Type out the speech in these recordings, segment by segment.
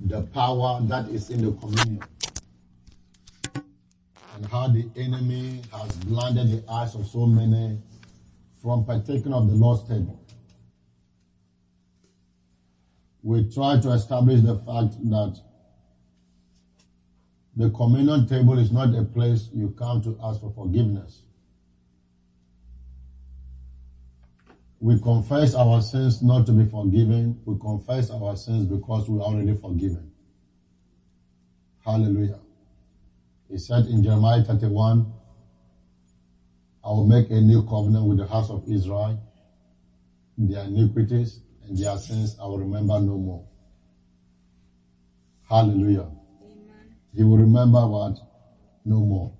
the power that is in the communion and how the enemy has blinded the eyes of so many from partaking of the Lord's table. We try to establish the fact that the communion table is not a place you come to ask for forgiveness. We confess our sins not to be forgiven. We confess our sins because we are already forgiven. Hallelujah. He said in Jeremiah 31, I will make a new covenant with the house of Israel. Their iniquities and their sins I will remember no more. Hallelujah. Amen. He will remember what? No more.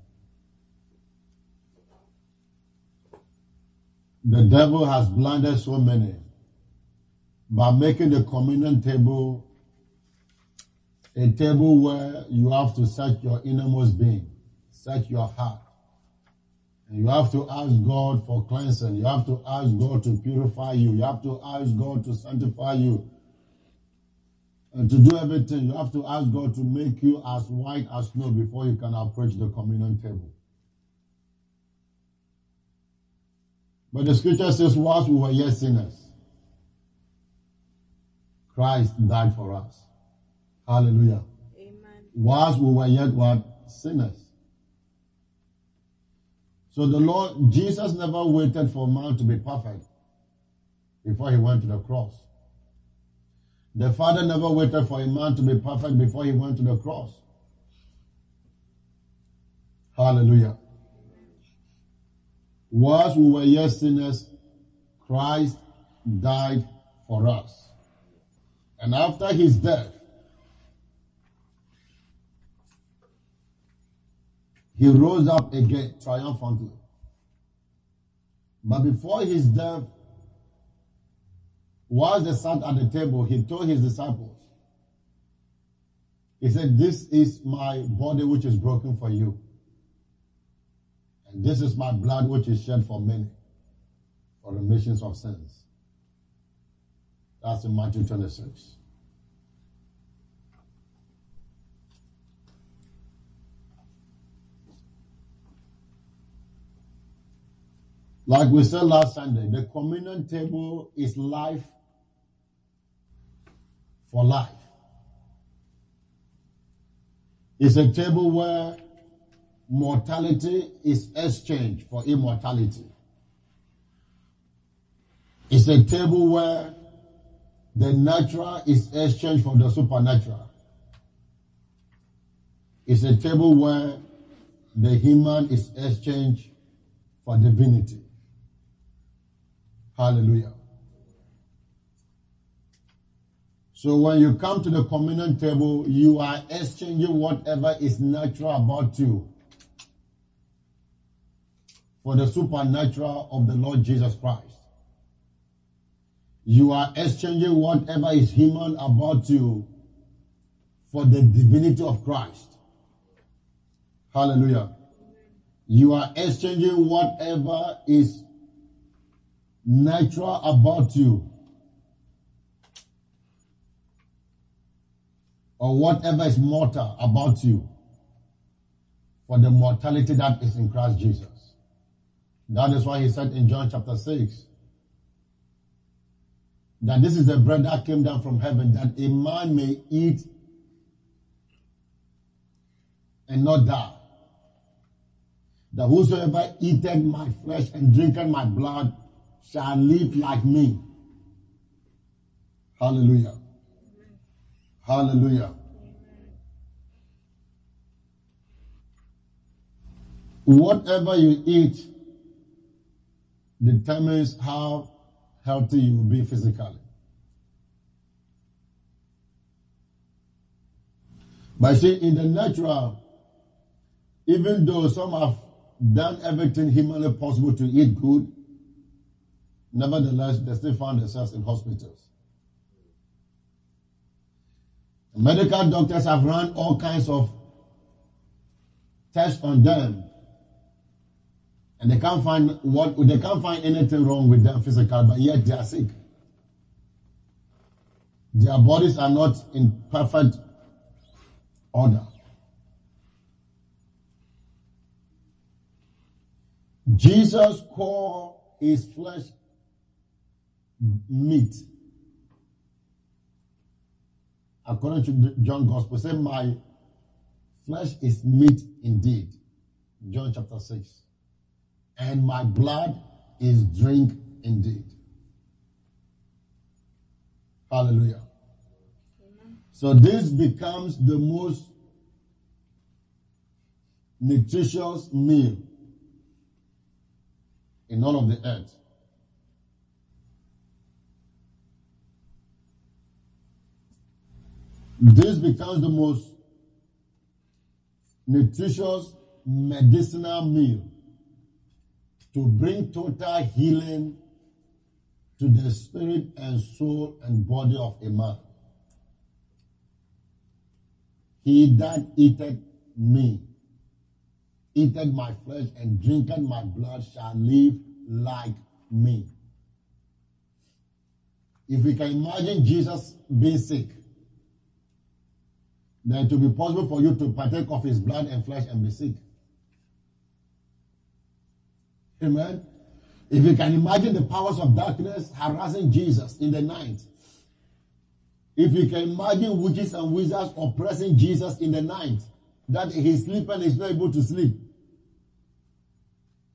The devil has blinded so many by making the communion table a table where you have to search your innermost being, search your heart. And you have to ask God for cleansing. You have to ask God to purify you. You have to ask God to sanctify you. And to do everything, you have to ask God to make you as white as snow before you can approach the communion table. But the scripture says, whilst we were yet sinners, Christ died for us. Hallelujah. Amen. Whilst we were yet what? Sinners. So the Lord, Jesus never waited for man to be perfect before he went to the cross. The Father never waited for a man to be perfect before he went to the cross. Hallelujah. Whilst we were yet sinners, Christ died for us. And after his death, He rose up again triumphantly. But before his death, whilst they sat at the table, he told his disciples, he said, This is my body which is broken for you. And this is my blood which is shed for many for remissions of sins. That's in Matthew 26. Like we said last Sunday, the communion table is life for life. It's a table where mortality is exchanged for immortality. It's a table where the natural is exchanged for the supernatural. It's a table where the human is exchanged for divinity. Hallelujah. So when you come to the communion table, you are exchanging whatever is natural about you for the supernatural of the Lord Jesus Christ. You are exchanging whatever is human about you for the divinity of Christ. Hallelujah. You are exchanging whatever is natural about you or whatever is mortal about you for the mortality that is in Christ Jesus. That is why he said in John chapter 6 that this is the bread that came down from heaven that a man may eat and not die. That whosoever eateth my flesh and drinketh my blood shall live like me. Hallelujah. Hallelujah. Whatever you eat determines how healthy you will be physically. But see, in the natural, even though some have done everything humanly possible to eat good, Nevertheless, they still found themselves in hospitals. Medical doctors have run all kinds of tests on them, and they can't find what they can't find anything wrong with them physical, but yet they are sick. Their bodies are not in perfect order. Jesus called his flesh meat. According to John Gospel, say my flesh is meat indeed. John chapter 6. And my blood is drink indeed. Hallelujah. Amen. So this becomes the most nutritious meal in all of the earth. This becomes the most nutritious medicinal meal to bring total healing to the spirit and soul and body of a man. He that eateth me, eateth my flesh and drinketh my blood shall live like me. If we can imagine Jesus being sick, then it will be possible for you to partake of his blood and flesh and be sick. Amen. If you can imagine the powers of darkness harassing Jesus in the night, if you can imagine witches and wizards oppressing Jesus in the night, that he's sleeping is not able to sleep,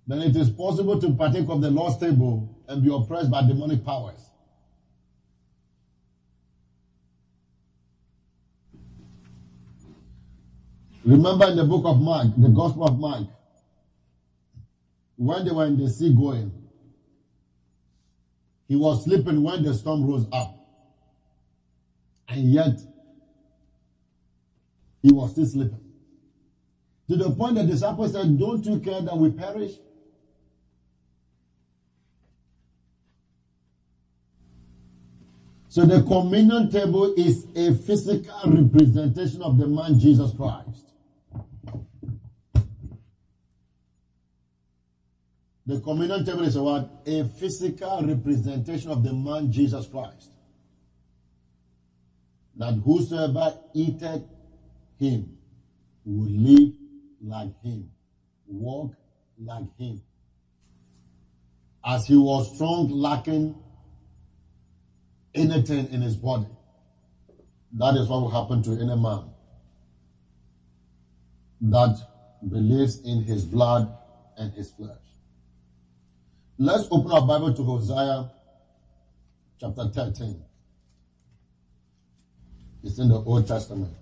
then it is possible to partake of the Lord's table and be oppressed by demonic powers. Remember in the book of Mark, the Gospel of Mark, when they were in the sea going, he was sleeping when the storm rose up. And yet, he was still sleeping. To the point that the disciples said, Don't you care that we perish? So the communion table is a physical representation of the man Jesus Christ. The communion table is what? A physical representation of the man Jesus Christ. That whosoever eateth him will live like him, walk like him. As he was strong, lacking anything in his body. That is what will happen to any man that believes in his blood and his flesh. Let's open our Bible to Hosea chapter 13. It's in the Old Testament.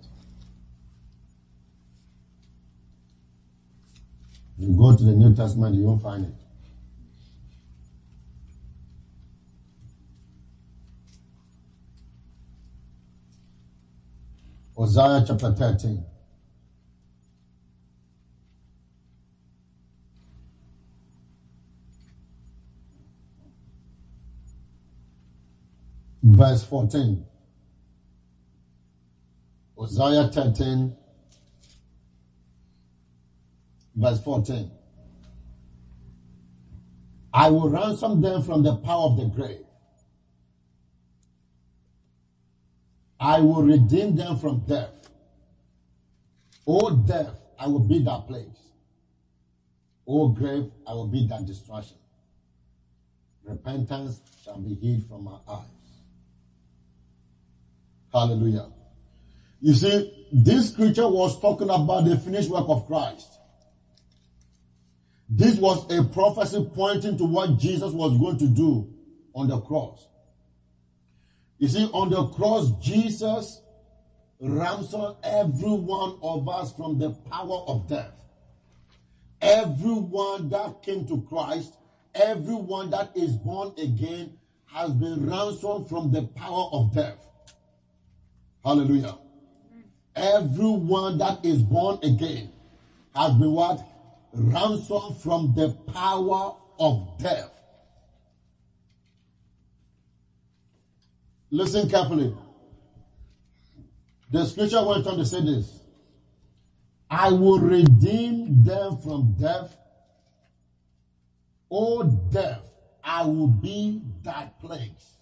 You go to the New Testament, you won't find it. Hosea chapter 13. Verse 14. Hosea 13, verse 14. I will ransom them from the power of the grave. I will redeem them from death. O death, I will be that place. O grave, I will be that destruction. Repentance shall be hid from my eyes. Hallelujah. You see, this scripture was talking about the finished work of Christ. This was a prophecy pointing to what Jesus was going to do on the cross. You see, on the cross, Jesus ransomed every one of us from the power of death. Everyone that came to Christ, everyone that is born again, has been ransomed from the power of death. Hallelujah. Everyone that is born again has been what? Ransomed from the power of death. Listen carefully. The scripture went on to say this I will redeem them from death. O death, I will be thy place.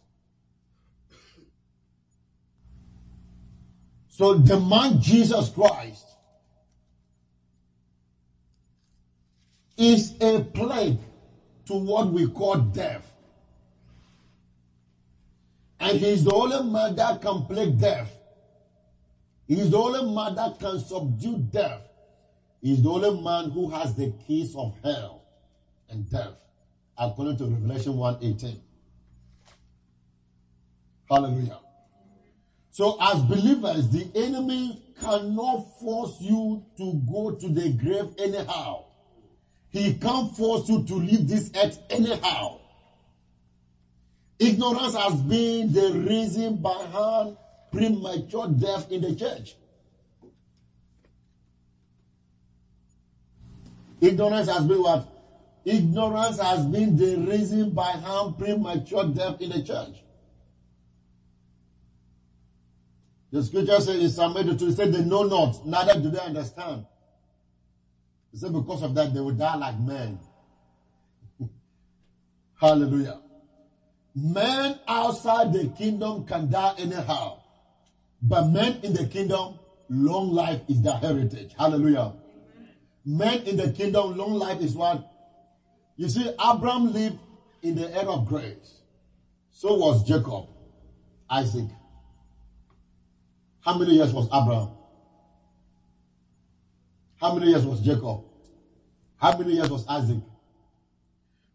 So the man Jesus Christ is a plague to what we call death. And he's the only man that can plague death. He's the only man that can subdue death. He's the only man who has the keys of hell and death, according to Revelation 1:18. Hallelujah. So, as believers, the enemy cannot force you to go to the grave anyhow. He can't force you to leave this earth anyhow. Ignorance has been the reason behind premature death in the church. Ignorance has been what? Ignorance has been the reason behind premature death in the church. The scripture says in Psalm 82, it said they know not, neither do they understand. He said because of that they will die like men. Hallelujah. Men outside the kingdom can die anyhow. But men in the kingdom, long life is their heritage. Hallelujah. Men in the kingdom, long life is what? You see, Abraham lived in the era of grace. So was Jacob, Isaac. How many years was Abraham? How many years was Jacob? How many years was Isaac?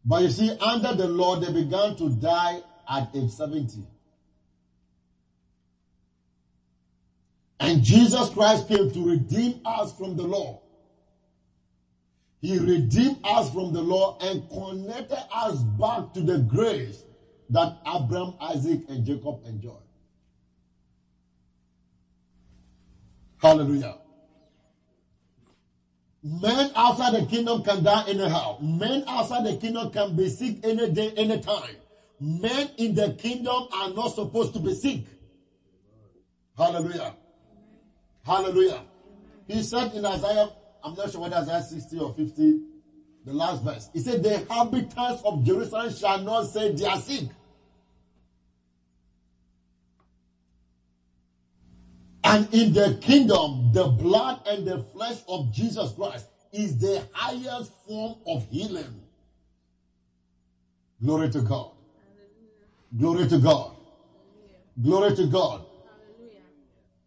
But you see, under the law, they began to die at age 70. And Jesus Christ came to redeem us from the law. He redeemed us from the law and connected us back to the grace that Abraham, Isaac, and Jacob enjoyed. Hallelujah. Men outside the kingdom can die anyhow. Men outside the kingdom can be sick any day, any time. Men in the kingdom are not supposed to be sick. Hallelujah. Hallelujah. He said in Isaiah, I'm not sure whether Isaiah 60 or 50, the last verse. He said, The inhabitants of Jerusalem shall not say they are sick. And in the kingdom, the blood and the flesh of Jesus Christ is the highest form of healing. Glory to God. Glory to God. Glory to God.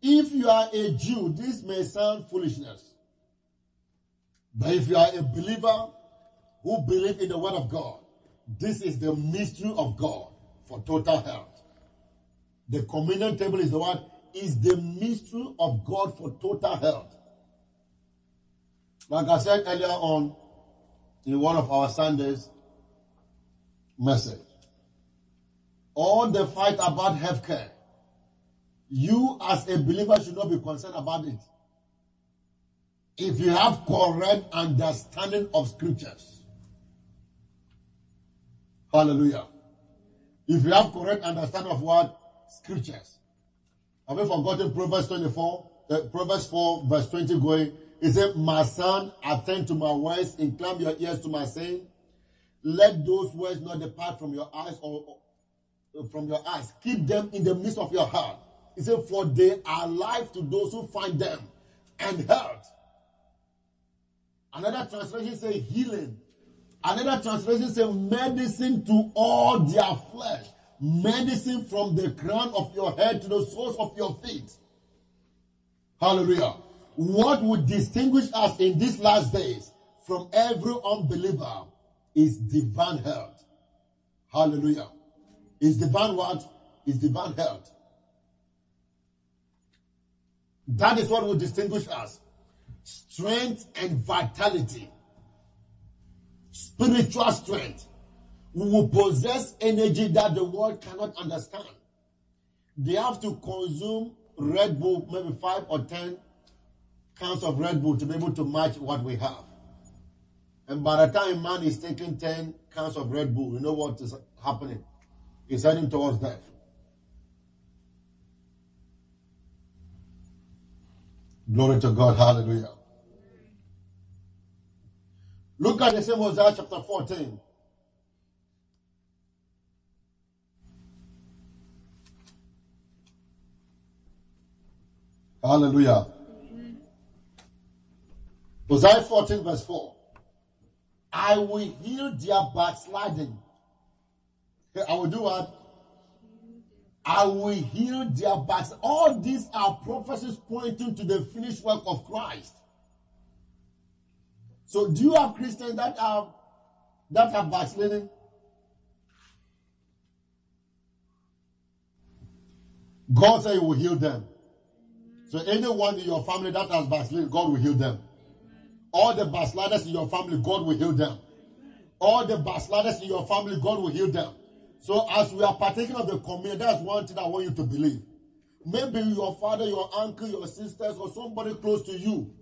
If you are a Jew, this may sound foolishness. But if you are a believer who believe in the word of God, this is the mystery of God for total health. The communion table is the what? Is the mystery of God for total health. Like I said earlier on in one of our Sundays message, all the fight about healthcare, you as a believer should not be concerned about it. If you have correct understanding of scriptures, hallelujah. If you have correct understanding of what? Scriptures. Have you forgotten Proverbs 24? Uh, Proverbs 4 verse 20 going, it said, My son, attend to my words, incline your ears to my saying. Let those words not depart from your eyes or, or from your eyes. Keep them in the midst of your heart. He said, For they are life to those who find them and health. Another translation says healing. Another translation says medicine to all their flesh medicine from the crown of your head to the soles of your feet. Hallelujah. What would distinguish us in these last days from every unbeliever is divine health. Hallelujah. Is divine what? Is divine health. That is what will distinguish us. Strength and vitality. Spiritual strength we will possess energy that the world cannot understand. They have to consume Red Bull, maybe five or ten cans of Red Bull to be able to match what we have. And by the time man is taking 10 cans of Red Bull, you know what is happening? He's heading towards death. Glory to God. Hallelujah. Look at the same Hosea chapter 14. Hallelujah. Hosea 14, verse 4. I will heal their backsliding. I will do what? I will heal their backs. All these are prophecies pointing to the finished work of Christ. So, do you have Christians that are that are backsliding? God said He will heal them. So, anyone in your family that has backslidden, God will heal them. All the backsliders in your family, God will heal them. All the backsliders in your family, God will heal them. So as we are partaking of the communion, that's one thing I want you to believe. Maybe your father, your uncle, your sisters, or somebody close to you.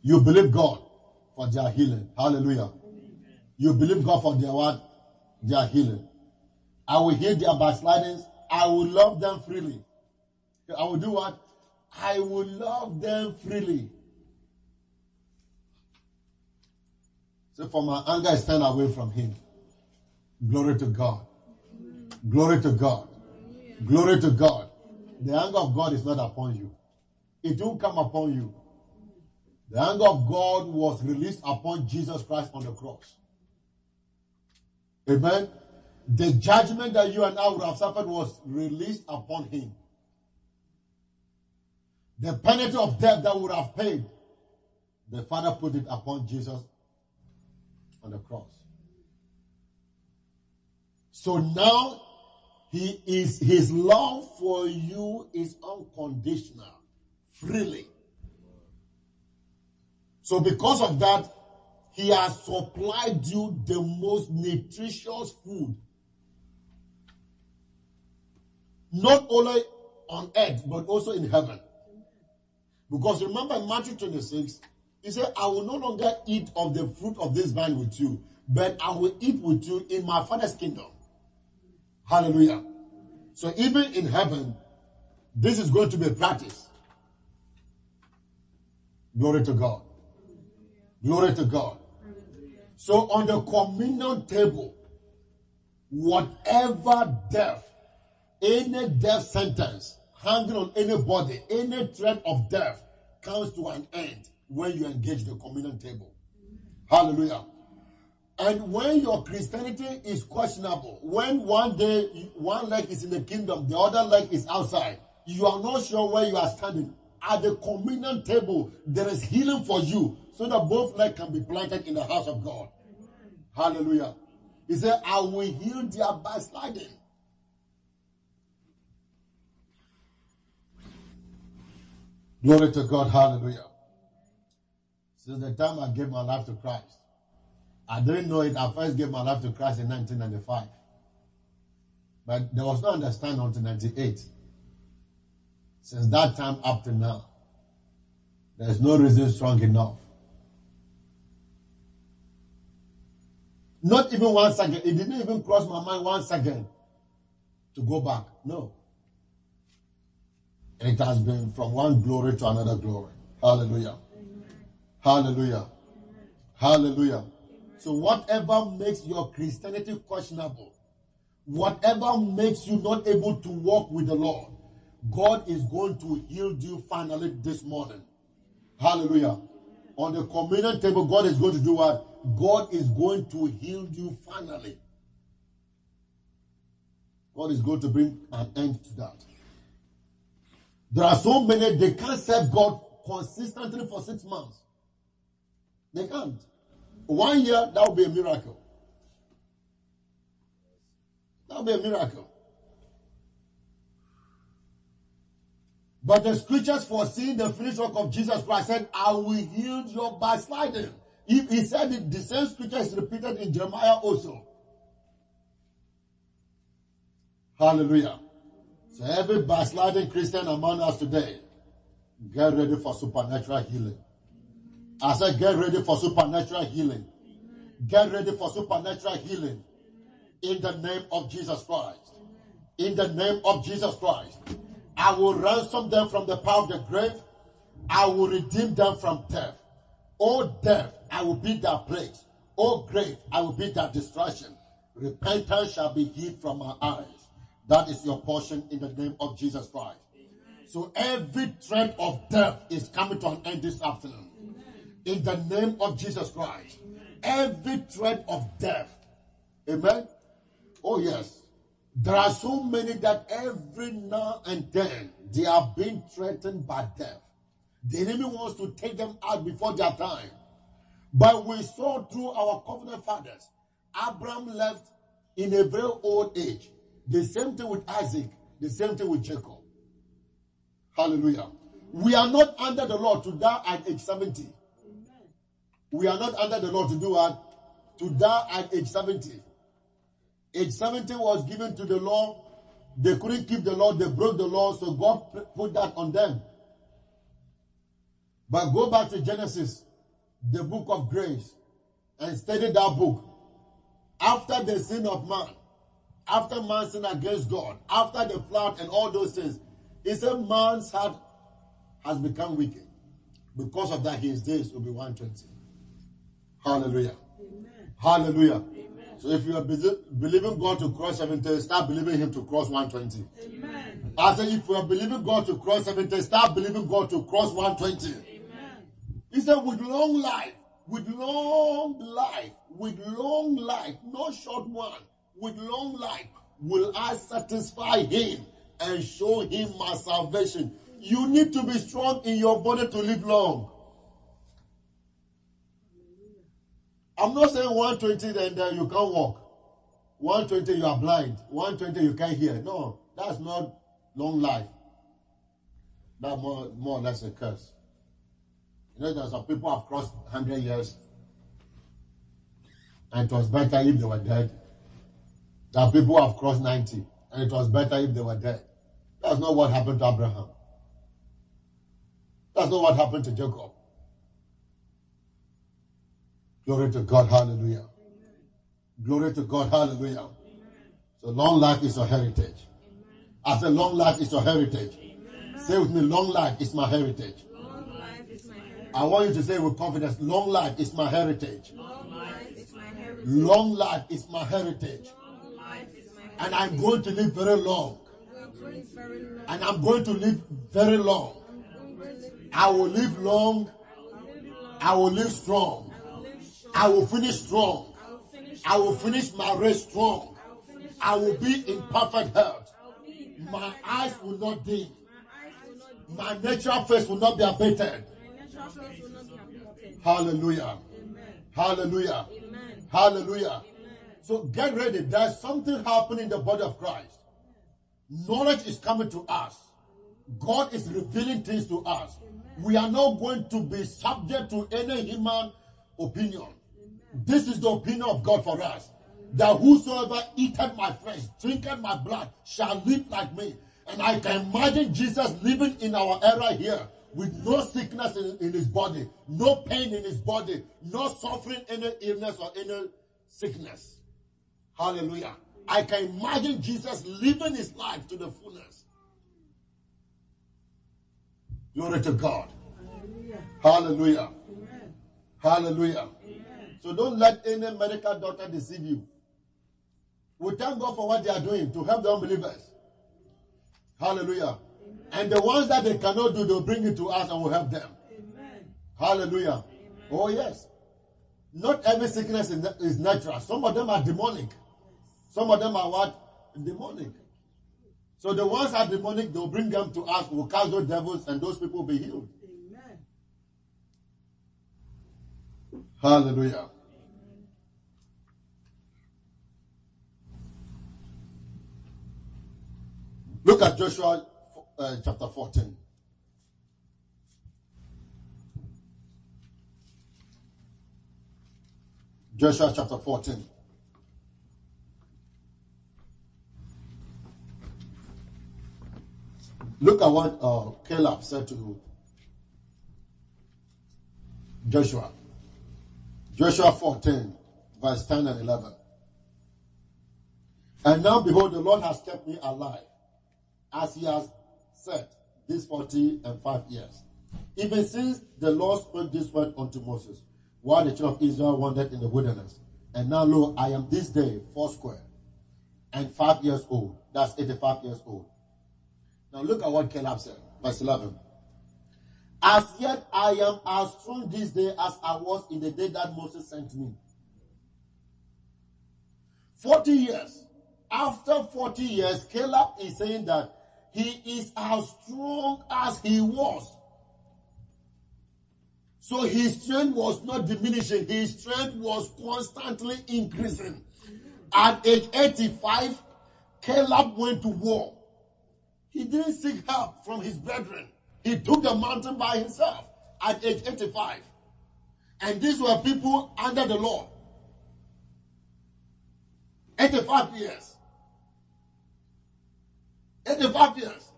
You believe God for their healing. Hallelujah. You believe God for their what? Their healing. I will heal their backslidings. I will love them freely. I will do what? I will love them freely. So for my anger, I stand away from him. Glory to God. Glory to God. Glory to God. The anger of God is not upon you. It will come upon you. The anger of God was released upon Jesus Christ on the cross. Amen. The judgment that you and I would have suffered was released upon him. The penalty of death that would have paid, the Father put it upon Jesus on the cross. So now he is his love for you is unconditional, freely. So because of that, he has supplied you the most nutritious food. Not only on earth, but also in heaven. Because remember in Matthew 26, he said, I will no longer eat of the fruit of this vine with you, but I will eat with you in my Father's kingdom. Hallelujah. So even in heaven, this is going to be a practice. Glory to God. Glory to God. So on the communion table, whatever death, any death sentence, hanging on anybody, any threat of death comes to an end when you engage the communion table. Hallelujah. And when your Christianity is questionable, when one day one leg is in the kingdom, the other leg is outside, you are not sure where you are standing. At the communion table, there is healing for you so that both legs can be planted in the house of God. Hallelujah. He said, I will heal their backsliding. Glory to God. Hallelujah. Since the time I gave my life to Christ, I didn't know it. I first gave my life to Christ in 1995. But there was no understanding until 98. Since that time up to now, there's no reason strong enough. Not even one second. It didn't even cross my mind one second to go back. No. It has been from one glory to another glory. Hallelujah. Hallelujah. Hallelujah. So, whatever makes your Christianity questionable, whatever makes you not able to walk with the Lord, God is going to heal you finally this morning. Hallelujah. On the communion table, God is going to do what? God is going to heal you finally. God is going to bring an end to that. There are so many, they can't serve God consistently for six months. They can't. One year, that will be a miracle. That will be a miracle. But the scriptures foreseeing the finished work of Jesus Christ said, I will heal your backsliding. He, he said it, the same scripture is repeated in Jeremiah also. Hallelujah. So every backsliding Christian among us today, get ready for supernatural healing. I said, get ready for supernatural healing. Get ready for supernatural healing. In the name of Jesus Christ. In the name of Jesus Christ. I will ransom them from the power of the grave. I will redeem them from death. O death, I will be their place. O grave, I will be their destruction. Repentance shall be hid from our eyes. That is your portion in the name of Jesus Christ. So every threat of death is coming to an end this afternoon. In the name of Jesus Christ. Every threat of death. Amen. Oh, yes. There are so many that every now and then they are being threatened by death. The enemy wants to take them out before their time. But we saw through our covenant fathers, Abraham left in a very old age. The same thing with Isaac, the same thing with Jacob. Hallelujah. We are not under the law to die at age 70. We are not under the law to do what? To die at age 70. Age 70 was given to the law. They couldn't keep the law. They broke the law. So God put that on them. But go back to Genesis, the book of grace, and study that book. After the sin of man, after man sinned against God, after the flood and all those things, he said man's heart has become wicked. Because of that, his days will be 120. Hallelujah. Amen. Hallelujah. Amen. So if you are believing God to cross 70, start believing Him to cross 120. Amen. I say if you are believing God to cross 70, start believing God to cross 120. Amen. He said, with long life, with long life, with long life, no short one, with long life, will I satisfy Him and show Him my salvation. You need to be strong in your body to live long. I'm not saying 120 and then you can't walk. 120 you are blind. 120 you can't hear. No, that's not long life. That's more, more or less a curse. You know, there's some people have crossed 100 years and it was better if they were dead. Are people have crossed 90 and it was better if they were dead. That's not what happened to Abraham. That's not what happened to Jacob. Glory to God. Hallelujah. Glory to God. Hallelujah. So long life is your heritage. I said long life is your heritage. Say with me, long life is my heritage. Long life is my heritage. I want you to say with confidence, long life is my heritage. Long life is my heritage. Long life is my heritage. And I'm going to live very long. And I'm going to live very long. I will live long. I will live strong. I will finish strong. I will finish my race strong. I will be in perfect health. My eyes will not dim. My natural face will not be abated. Hallelujah. Hallelujah. Hallelujah. So get ready. There's something happening in the body of Christ. Knowledge is coming to us. God is revealing things to us. We are not going to be subject to any human opinion. This is the opinion of God for us. That whosoever eateth my flesh, drinketh my blood, shall live like me. And I can imagine Jesus living in our era here with no sickness in, in, his body, no pain in his body, no suffering any illness or any sickness. Hallelujah. I can imagine Jesus living his life to the fullness. Glory to God. Hallelujah. Hallelujah. So don't let any medical doctor deceive you. We thank God for what they are doing to help the unbelievers. Hallelujah. And the ones that they cannot do, they'll bring it to us and we'll help them. Hallelujah. Oh, yes. Not every sickness is natural. Some of them are demonic. Some of them are what? the Demonic. So the ones are demonic, they'll bring them to us. We'll cast those devils and those people will be healed. Hallelujah. Look at Joshua uh, chapter 14. Joshua chapter 14. Look at what uh, Caleb said to Joshua. Joshua 14, verse 10 and 11. And now behold, the Lord has kept me alive, as he has said, these 40 and 5 years. Even since the Lord spoke this word unto Moses, while the children of Israel wandered in the wilderness. And now, lo, I am this day four square and five years old. That's 85 years old. Now look at what Caleb said, verse 11. As yet I am as strong this day as I was in the day that Moses sent me. 40 years. After 40 years, Caleb is saying that he is as strong as he was. So his strength was not diminishing, his strength was constantly increasing. At age 85, Caleb went to war. He didn't seek help from his brethren. He took the mountain by himself at age 85. And these were people under the law. 85 years. 85 years.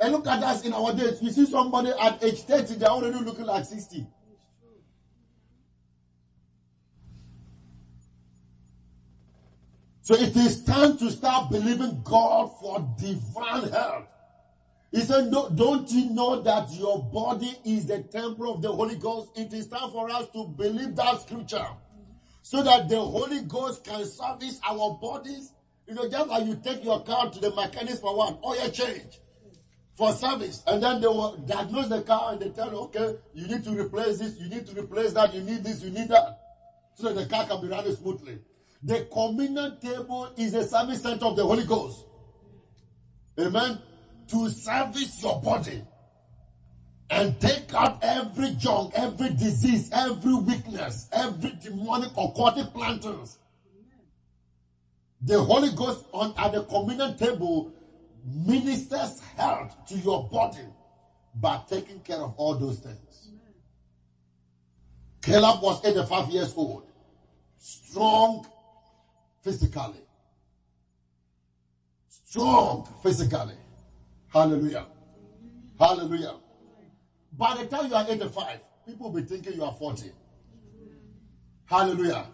And look at us in our days. We see somebody at age 30, they're already looking like 60. So it is time to start believing God for divine health. He said, no, Don't you know that your body is the temple of the Holy Ghost? It is time for us to believe that scripture so that the Holy Ghost can service our bodies. You know, just like you take your car to the mechanic for what? Oil change for service. And then they will diagnose the car and they tell you, okay, you need to replace this, you need to replace that, you need this, you need that. So that the car can be running smoothly. The communion table is a service center of the Holy Ghost. Amen. To service your body and take out every junk, every disease, every weakness, every demonic occultic planters. The Holy Ghost on at the communion table ministers health to your body by taking care of all those things. Caleb was 85 years old, strong physically. Strong physically. Hallelujah. Hallelujah. By the time you are 85, people will be thinking you are 40. Hallelujah.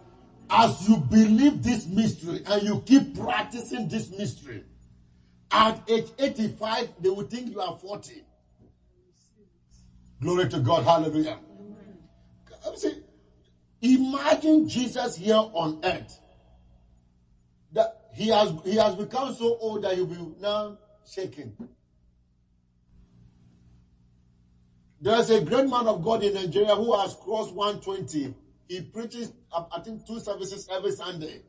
As you believe this mystery and you keep practicing this mystery, at age 85, they will think you are 40. Glory to God. Hallelujah. See. Imagine Jesus here on earth he has he has become so old that he'll be now shaking. There's a great man of God in Nigeria who has crossed 120. He preaches, I think, two services every Sunday.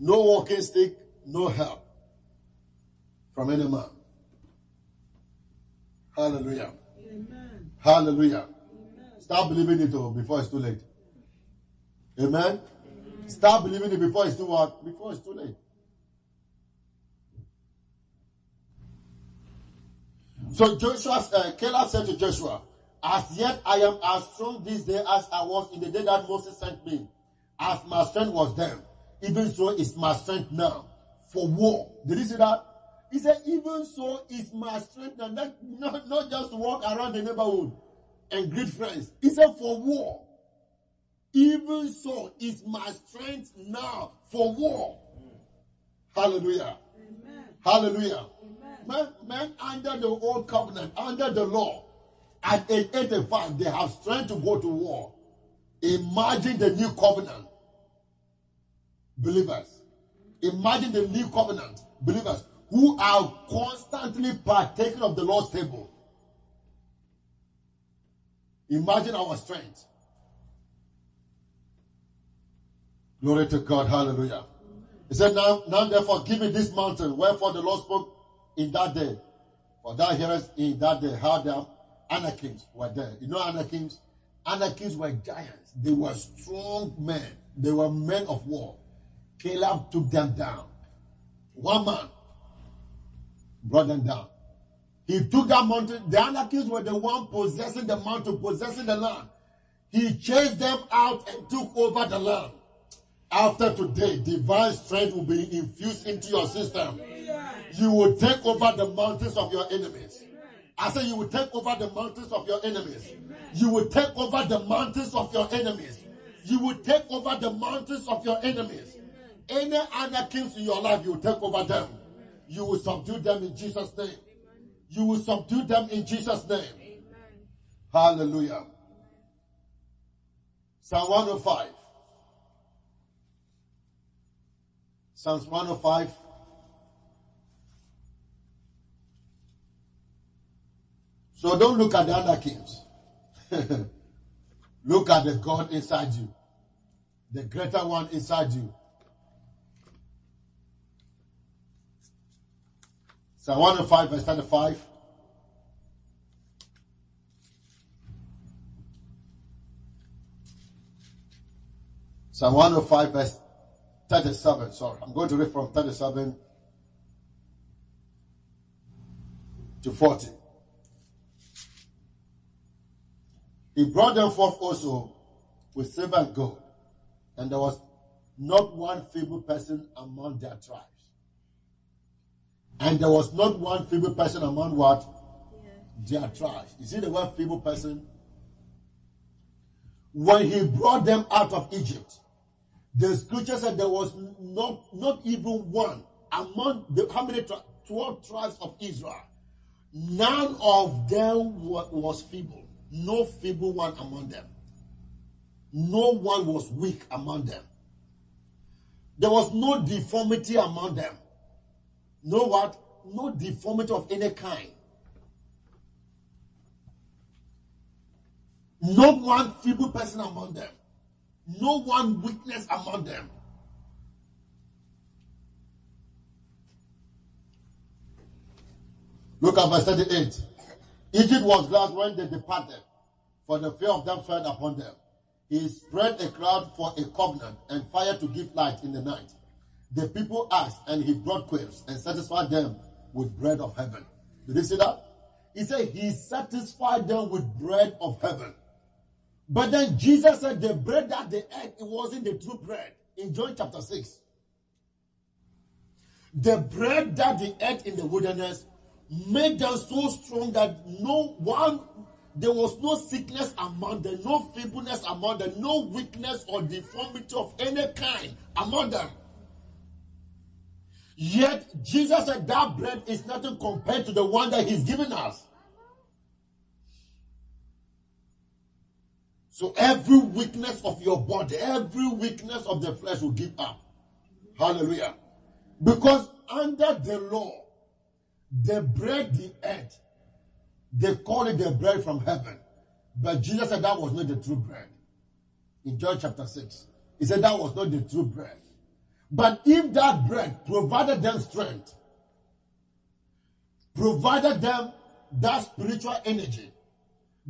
No walking stick, no help from any man. Hallelujah. Amen. Hallelujah. Amen. Start believing it all before it's too late. Amen. Start believing it before it's too what? Before it's too late. So Joshua, uh, Caleb said to Joshua, As yet I am as strong this day as I was in the day that Moses sent me. As my strength was then, even so is my strength now for war. Did you see that? He said, even so is my strength now. Not, not, not just walk around the neighborhood and greet friends. He said, for war. Even so is my strength now for war. Hallelujah. Amen. Hallelujah. Men, men under the old covenant, under the law, at age 85, they have strength to go to war. Imagine the new covenant. Believers. Imagine the new covenant. Believers who are constantly partaking of the Lord's table. Imagine our strength. Glory to God. Hallelujah. He said, now, now therefore give me this mountain. Wherefore the Lord spoke in that day. For thou hearest in that day how the Anakims were there. You know Anakims? Anakims were giants. They were strong men. They were men of war. Caleb took them down. One man brought them down. He took that mountain. The Anakims were the one possessing the mountain, possessing the land. He chased them out and took over the land. After today, divine strength will be infused into your system. You will take over the mountains of your enemies. I say you will take over the mountains of your enemies. You will take over the mountains of your enemies. You will take over the mountains of your enemies. Any other kings in your life, you will take over them. You will subdue them in Jesus' name. You will subdue them in Jesus' name. Hallelujah. Psalm 105. Psalms 105. So don't look at the other kings. look at the God inside you, the greater one inside you. Psalm 105, verse 35. Psalm 105, verse 37. Sorry, I'm going to read from 37 to 40. He brought them forth also with silver and gold, and there was not one feeble person among their tribes. And there was not one feeble person among what? Yeah. Their tribes. You see the word feeble person? When he brought them out of Egypt, the scripture said there was not, not even one among the how many 12 tribes of Israel. None of them was feeble. No feeble one among them. No one was weak among them. There was no deformity among them. No what? No deformity of any kind. Not one feeble person among them no one weakness among them. Look at verse 38. Egypt was glad when they departed, for the fear of them fell upon them. He spread a cloud for a covenant and fire to give light in the night. The people asked, and he brought quails and satisfied them with bread of heaven. Did you see that? He said he satisfied them with bread of heaven. But then Jesus said the bread that they ate, it wasn't the true bread. In John chapter 6. The bread that they ate in the wilderness made them so strong that no one, there was no sickness among them, no feebleness among them, no weakness or deformity of any kind among them. Yet Jesus said that bread is nothing compared to the one that he's given us. So every weakness of your body, every weakness of the flesh will give up. Hallelujah. Because under the law, the bread the ate, they call it the bread from heaven. But Jesus said that was not the true bread. In John chapter 6, he said that was not the true bread. But if that bread provided them strength, provided them that spiritual energy,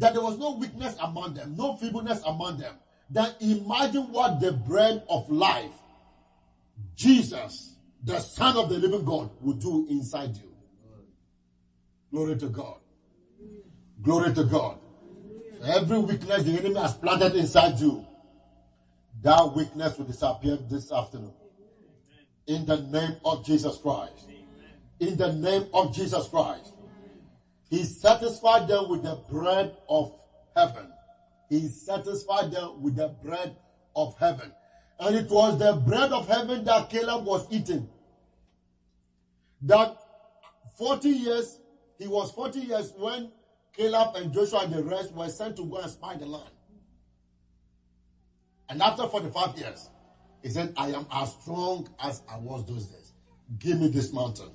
that there was no weakness among them, no feebleness among them, then imagine what the bread of life, Jesus, the Son of the living God, will do inside you. Glory to God. Glory to God. So every weakness the enemy has planted inside you, that weakness will disappear this afternoon. In the name of Jesus Christ. In the name of Jesus Christ. He satisfied them with the bread of heaven. He satisfied them with the bread of heaven. And it was the bread of heaven that Caleb was eating. That 40 years, he was 40 years when Caleb and Joshua and the rest were sent to go and spy the land. And after 45 years, he said, I am as strong as I was those days. Give me this mountain.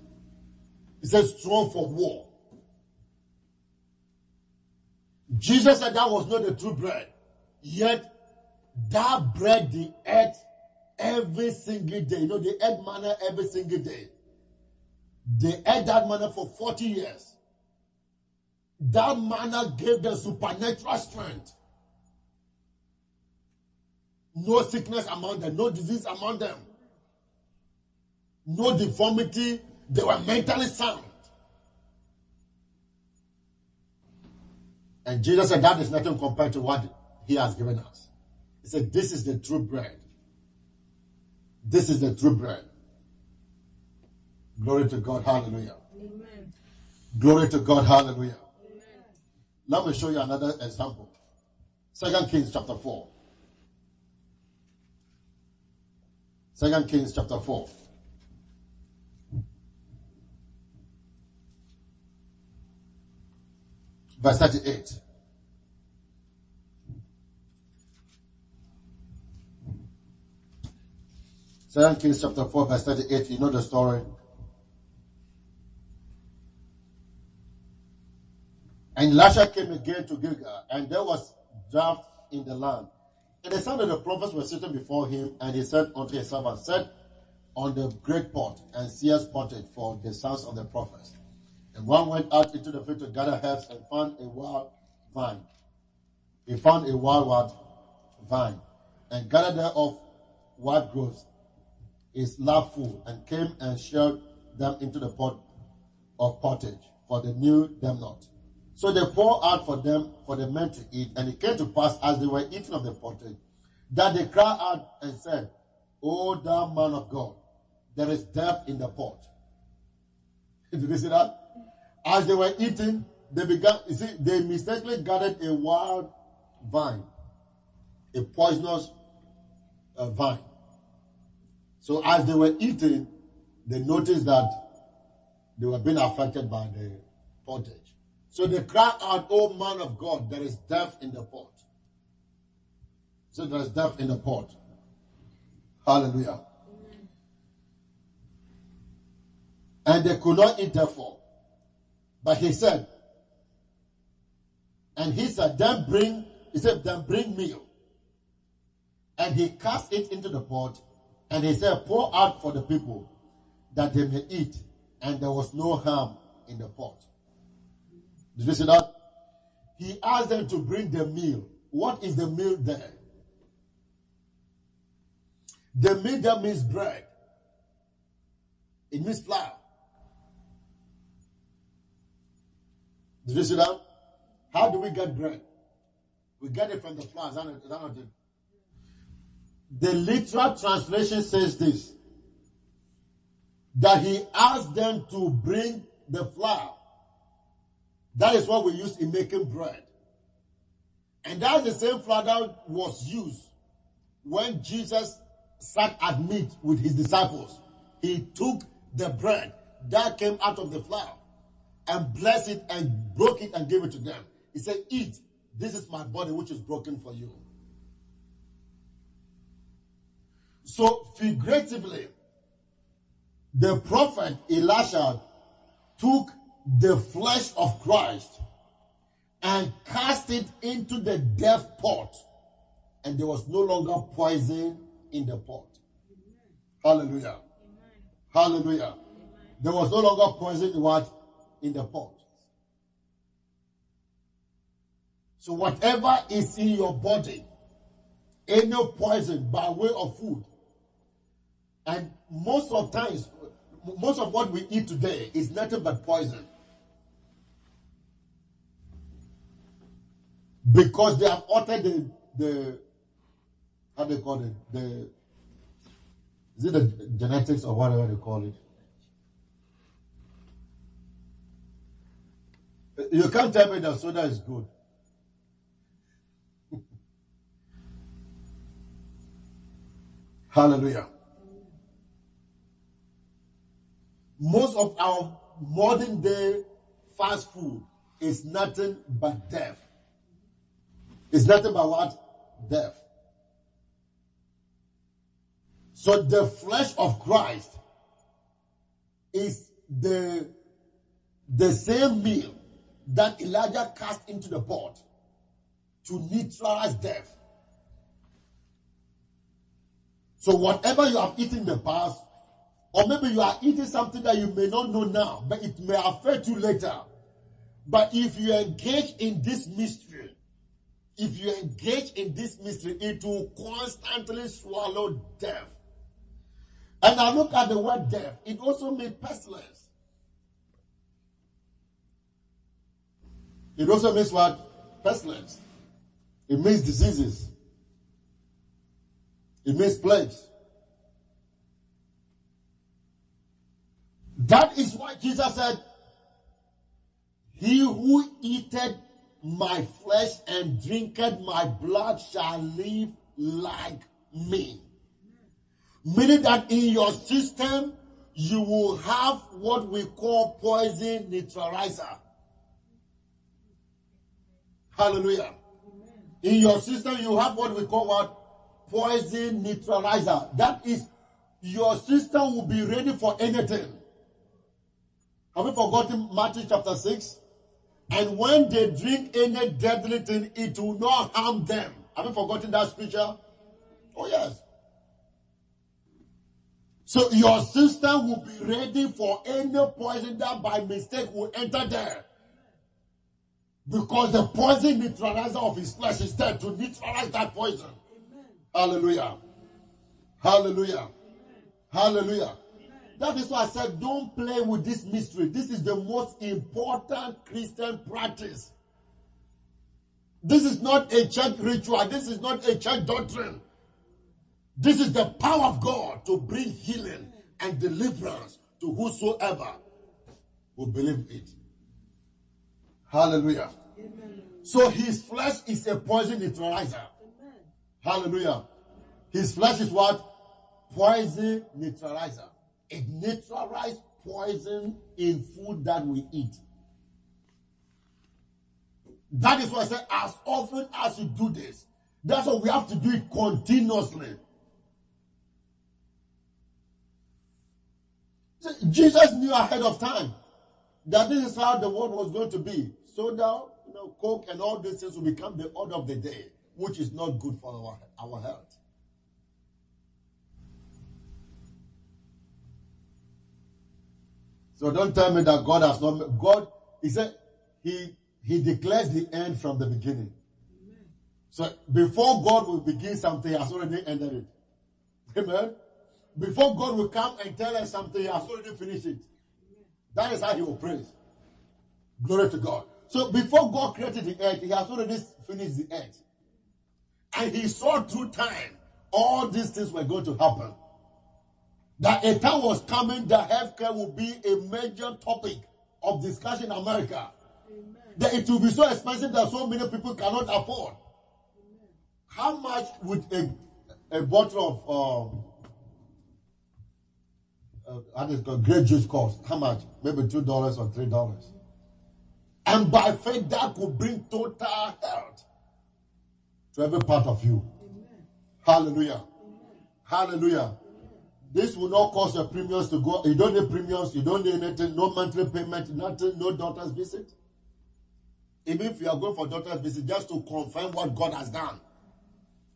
He said, strong for war. Jesus said that was not the true bread. Yet, that bread they ate every single day. You know, they ate manna every single day. They ate that manna for 40 years. That manna gave them supernatural strength. No sickness among them, no disease among them, no deformity. They were mentally sound. And Jesus said that is nothing compared to what he has given us. He said, This is the true bread. This is the true bread. Glory to God. Hallelujah. Amen. Glory to God. Hallelujah. Amen. Let me show you another example. Second Kings chapter 4. Second Kings chapter 4. verse 38. Second Kings chapter 4 verse 38, you know the story. And Elisha came again to Gilgal, and there was drought in the land. And the son of the prophets were sitting before him, and he said unto his servant, Set on the great pot and seers it for the sons of the prophets. And one went out into the field to gather herbs and found a wild vine. He found a wild what? Vine. And gathered thereof wild growths, his lap full, and came and shared them into the pot of pottage, for they knew them not. So they poured out for them, for the men to eat. And it came to pass, as they were eating of the pottage, that they cried out and said, O thou man of God, there is death in the pot. Did you see that? As they were eating, they began, you see, they mistakenly gathered a wild vine, a poisonous uh, vine. So as they were eating, they noticed that they were being affected by the pottage. So they cried out, Oh man of God, there is death in the pot. So there is death in the pot. Hallelujah. And they could not eat therefore. But he said, and he said, then bring, he said, then bring meal. And he cast it into the pot, and he said, pour out for the people that they may eat. And there was no harm in the pot. Did you see that? He asked them to bring the meal. What is the meal there? The meal that means bread. It means flour. Did you see that? How do we get bread? We get it from the flour. Is that, not it? The literal translation says this that he asked them to bring the flour that is what we use in making bread. And that's the same flour that was used when Jesus sat at meat with his disciples. He took the bread that came out of the flour and blessed it and broke it and gave it to them. He said, Eat, this is my body which is broken for you. So, figuratively, the prophet Elisha took the flesh of Christ and cast it into the death pot, and there was no longer poison in the pot. Hallelujah. Hallelujah. There was no longer poison in what? In the pot. So whatever is in your body, any poison by way of food, and most of times, most of what we eat today is nothing but poison. because they have altered the the how they call it the is it the genetics or whatever they call it. You can't tell me that soda is good. Hallelujah. Most of our modern day fast food is nothing but death. It's nothing but what? Death. So the flesh of Christ is the, the same meal that Elijah cast into the pot to neutralize death. So whatever you have eaten in the past, or maybe you are eating something that you may not know now, but it may affect you later. But if you engage in this mystery, if you engage in this mystery, it will constantly swallow death. And I look at the word death, it also means pestilence. It also means what? Pestilence. It means diseases. It means plagues. That is why Jesus said, He who eateth my flesh and drinketh my blood shall live like me. Meaning that in your system, you will have what we call poison neutralizer. Hallelujah. In your system, you have what we call what? Poison neutralizer. That is, your system will be ready for anything. Have you forgotten Matthew chapter 6? And when they drink any deadly thing, it will not harm them. Have you forgotten that scripture? Oh, yes. So your system will be ready for any poison that by mistake will enter there. Because the poison neutralizer of his flesh is there to neutralize that poison. Amen. Hallelujah. Hallelujah. Amen. Hallelujah. Amen. That is why I said, don't play with this mystery. This is the most important Christian practice. This is not a church ritual. This is not a church doctrine. This is the power of God to bring healing and deliverance to whosoever will believe it. Hallelujah. Amen. So his flesh is a poison neutralizer. Amen. Hallelujah. His flesh is what? Poison neutralizer. It neutralizes poison in food that we eat. That is why I say, as often as you do this, that's why we have to do it continuously. Jesus knew ahead of time that this is how the world was going to be. Soda, you know, coke, and all these things will become the order of the day, which is not good for our, our health. So don't tell me that God has not. God, He said, He He declares the end from the beginning. So before God will begin something, He has already ended it. Amen. Before God will come and tell us something, He has already finished it. That is how He will praise. Glory to God. So before God created the earth, He has already finished the earth. And He saw through time all these things were going to happen. That a time was coming that healthcare will be a major topic of discussion in America. Amen. That it will be so expensive that so many people cannot afford. Amen. How much would a, a bottle of um, uh, does it grape juice cost? How much? Maybe two dollars or three dollars. And by faith, that could bring total health to every part of you. Amen. Hallelujah. Amen. Hallelujah. Amen. This will not cost your premiums to go. You don't need premiums. You don't need anything. No monthly payment. Nothing. No doctor's visit. Even if you are going for doctor's visit, just to confirm what God has done.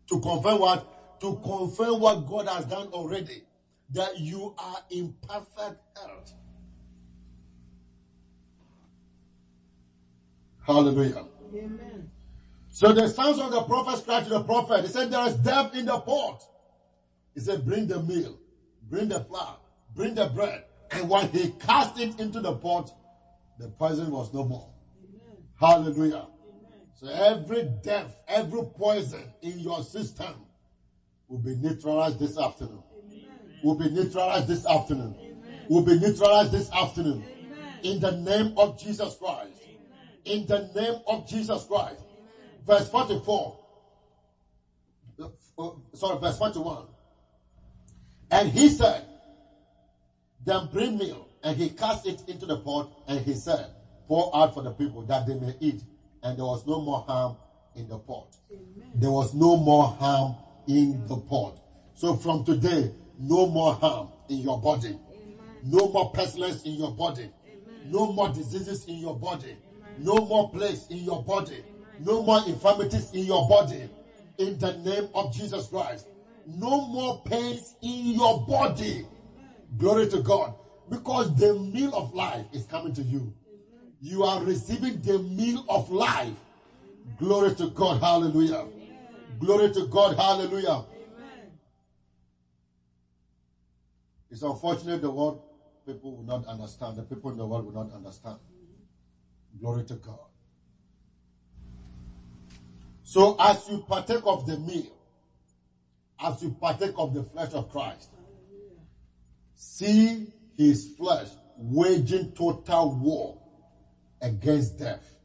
To confirm what? To confirm what God has done already that you are in perfect health. Hallelujah. Amen. So the sons of the prophet cried to the prophet. He said, There is death in the pot. He said, Bring the meal, bring the flour, bring the bread. And when he cast it into the pot, the poison was no more. Amen. Hallelujah. Amen. So every death, every poison in your system will be neutralized this afternoon will be neutralized this afternoon. Amen. Will be neutralized this afternoon. Amen. In the name of Jesus Christ. Amen. In the name of Jesus Christ. Verse 44. Uh, sorry, verse 41. And he said, Then bring meal. And he cast it into the pot, and he said, Pour out for the people that they may eat. And there was no more harm in the pot. There was no more harm in the pot. So from today, no more harm in your body. Amen. No more pestilence in your body. Amen. No more diseases in your body. No more plagues in your body. No more infirmities in your body. In the name of Jesus Christ. No more pains in your body. Glory to God. Because the meal of life is coming to you. You are receiving the meal of life. Glory to God. Hallelujah. Glory to God. Hallelujah. It's unfortunate the world people will not understand. The people in the world will not understand. Glory to God. So as you partake of the meal, as you partake of the flesh of Christ, see his flesh waging total war against death.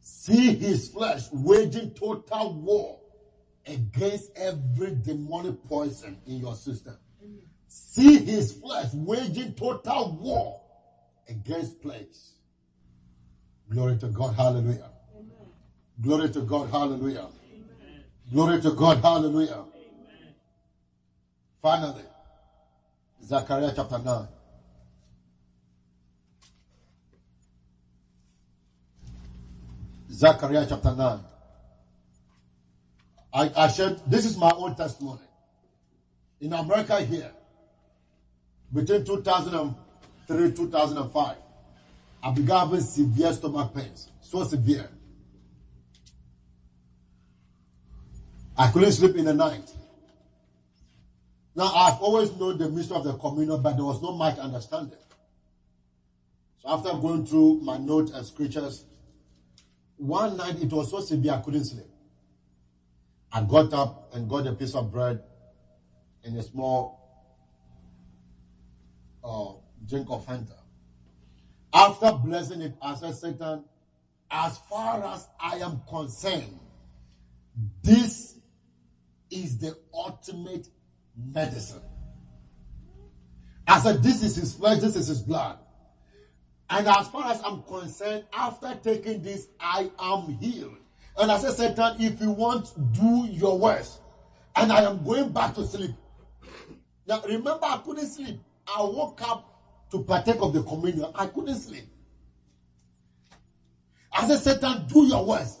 See his flesh waging total war against every demonic poison in your system see his flesh waging total war against plagues. Glory to God, hallelujah. Amen. Glory to God, hallelujah. Amen. Glory to God, hallelujah. Amen. Finally, Zechariah chapter 9. Zechariah chapter 9. I, I shared, this is my own testimony. In America here, between 2003 2005, I began having severe stomach pains. So severe. I couldn't sleep in the night. Now, I've always known the mystery of the communion, but there was no much understanding. So after going through my notes and scriptures, one night it was so severe I couldn't sleep. I got up and got a piece of bread and a small uh, drink of Fanta. After blessing it, I said, Satan, as far as I am concerned, this is the ultimate medicine. I said, This is his flesh, this is his blood. And as far as I'm concerned, after taking this, I am healed. And I said, Satan, if you want, do your worst. And I am going back to sleep. Now, remember, I couldn't sleep. I woke up to partake of the communion. I couldn't sleep. I said, Satan, do your worst.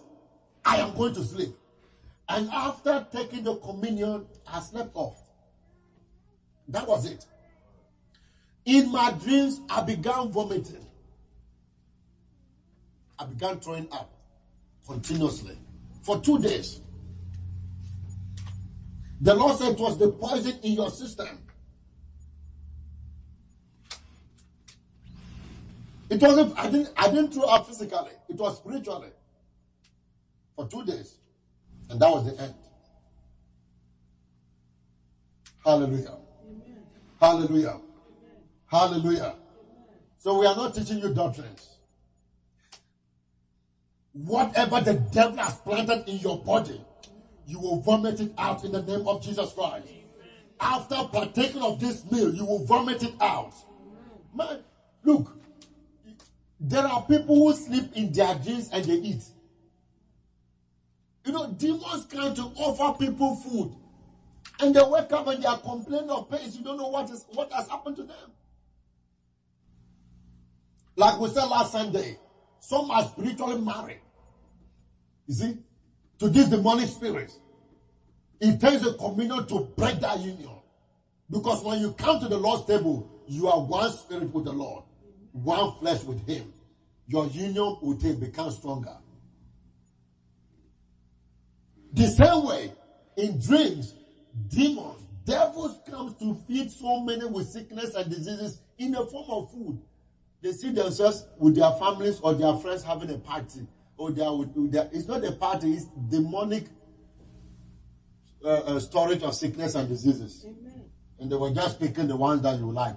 I am going to sleep. And after taking the communion, I slept off. That was it. In my dreams, I began vomiting. I began throwing up continuously for two days. The Lord said it was the poison in your system. It wasn't, I didn't, I didn't throw up physically, it was spiritually for two days. And that was the end. Hallelujah. Amen. Hallelujah. Amen. Hallelujah. Amen. So we are not teaching you doctrines. Whatever the devil has planted in your body, you will vomit it out in the name of Jesus Christ. After partaking of this meal, you will vomit it out. Man, look, there are people who sleep in their dreams and they eat. You know, demons come to offer people food. And they wake up and they are complaining of pains. You don't know what is what has happened to them. Like we said last Sunday, some are spiritually married. You see? To these demonic spirits. It takes a communion to break that union. Because when you come to the Lord's table, you are one spirit with the Lord, one flesh with Him. Your union with Him becomes stronger. The same way, in dreams, demons, devils comes to feed so many with sickness and diseases in the form of food. They see themselves with their families or their friends having a party. Or they are with, their, it's not a party, it's demonic uh, uh, storage of sickness and diseases. Amen. And they were just picking the ones that you like.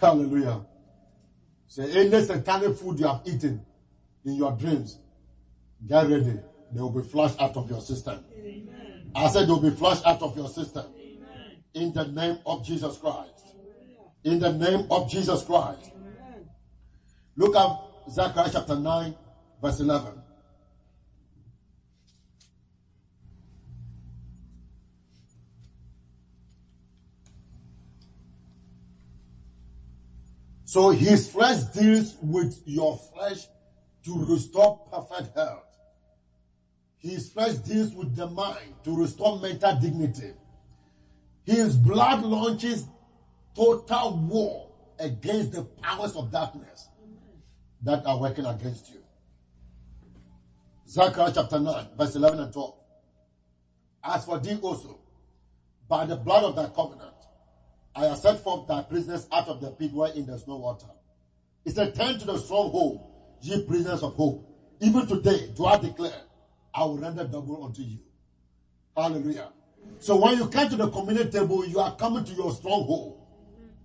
Hallelujah. So any satanic food you have eaten in your dreams, get ready. They will be flushed out of your system. Amen. I said they will be flushed out of your system. Amen. In the name of Jesus Christ. In the name of Jesus Christ. Amen. Look at Zechariah chapter 9, verse 11. So his flesh deals with your flesh to restore perfect health. His flesh deals with the mind to restore mental dignity. His blood launches total war against the powers of darkness that are working against you. Zechariah chapter 9, verse 11 and 12. As for thee also, by the blood of thy covenant, I have set forth thy prisoners out of the pit wherein there's no water. He said, Turn to the stronghold, ye prisoners of hope. Even today, do I declare, I will render double unto you. Hallelujah. So when you come to the communion table, you are coming to your stronghold.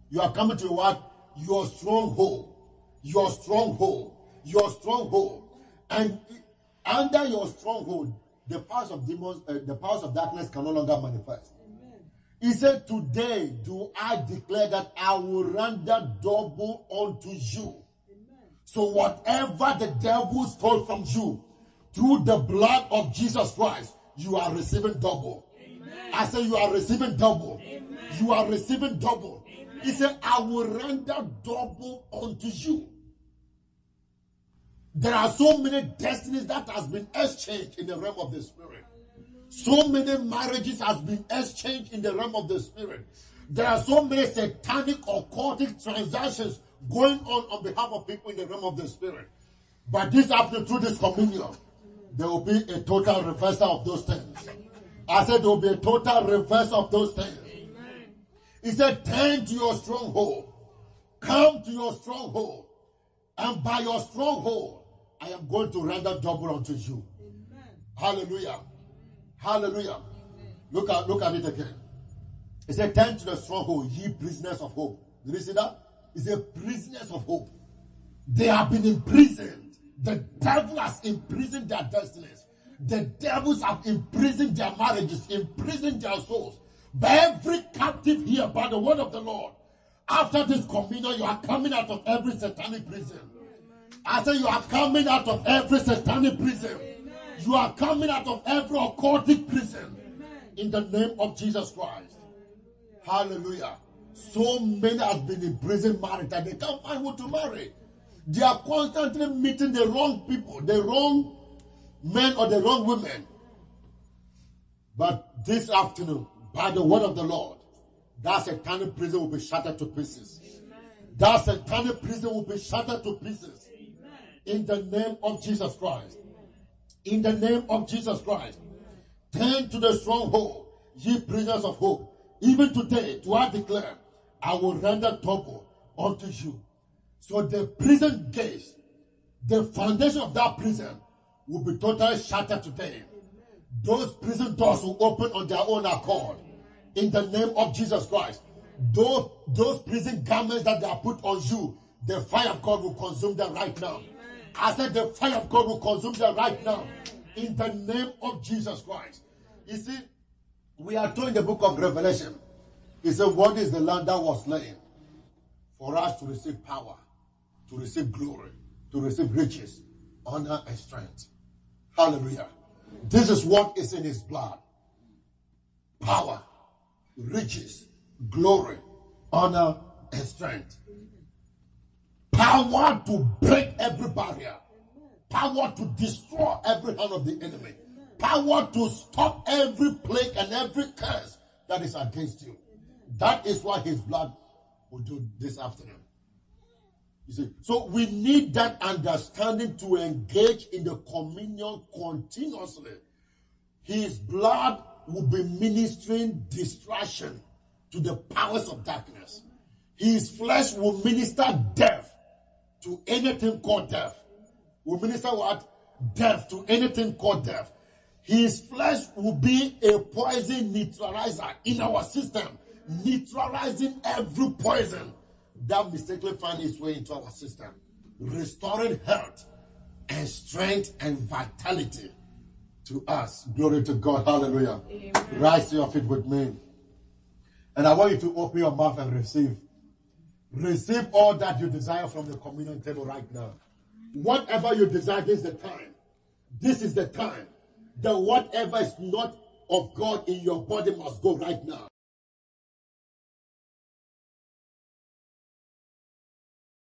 You are coming to what? Your stronghold. Your stronghold. Your stronghold. And under your stronghold, the powers of demons, uh, the powers of darkness can no longer manifest. He said, Today do I declare that I will render double unto you. Amen. So whatever the devil stole from you, through the blood of Jesus Christ, you are receiving double. Amen. I say you are receiving double. You are receiving double. He said, I will render double unto you. There are so many destinies that has been exchanged in the realm of the spirit. So many marriages has been exchanged in the realm of the spirit. There are so many satanic occultic transactions going on on behalf of people in the realm of the spirit. But this after through this communion, there will be a total reversal of those things. I said there will be a total reversal of those things. He said, turn to your stronghold. Come to your stronghold. And by your stronghold, I am going to render double unto you. Amen. Hallelujah. Hallelujah. Look at look at it again. He said, Turn to the stronghold, ye prisoners of hope. Did you see that? He said, prisoners of hope. They have been imprisoned. The devil has imprisoned their destinies. The devils have imprisoned their marriages, imprisoned their souls. But every captive here by the word of the Lord, after this communion, you are coming out of every satanic prison. I say you are coming out of every satanic prison. You are coming out of every occultic prison. In the name of Jesus Christ. Hallelujah. So many have been in prison married that they can't find who to marry. They are constantly meeting the wrong people, the wrong men or the wrong women. But this afternoon, by the word of the Lord, that satanic prison will be shattered to pieces. Amen. That satanic prison will be shattered to pieces. Amen. In the name of Jesus Christ. In the name of Jesus Christ. Turn to the stronghold, ye prisoners of hope. Even today, do I declare, I will render double unto you. So the prison gates, the foundation of that prison will be totally shattered today. Those prison doors will open on their own accord. In the name of Jesus Christ. Those, those prison garments that they are put on you, the fire of God will consume them right now. I said the fire of God will consume them right now. In the name of Jesus Christ. You see, we are told in the book of Revelation, he said, What is the Lamb that was slain? For us to receive power, to receive glory, to receive riches, honor, and strength. Hallelujah. This is what is in his blood power, riches, glory, honor, and strength. Power to break every barrier, power to destroy every hand of the enemy, power to stop every plague and every curse that is against you. That is what his blood will do this afternoon. You see, so we need that understanding to engage in the communion continuously. His blood will be ministering distraction to the powers of darkness. His flesh will minister death to anything called death. Will minister what? Death to anything called death. His flesh will be a poison neutralizer in our system, neutralizing every poison that mistakenly find its way into our system, restoring health and strength and vitality to us. Glory to God. Hallelujah. Amen. Rise to your feet with me. And I want you to open your mouth and receive. Receive all that you desire from the communion table right now. Whatever you desire, this is the time. This is the time. That whatever is not of God in your body must go right now.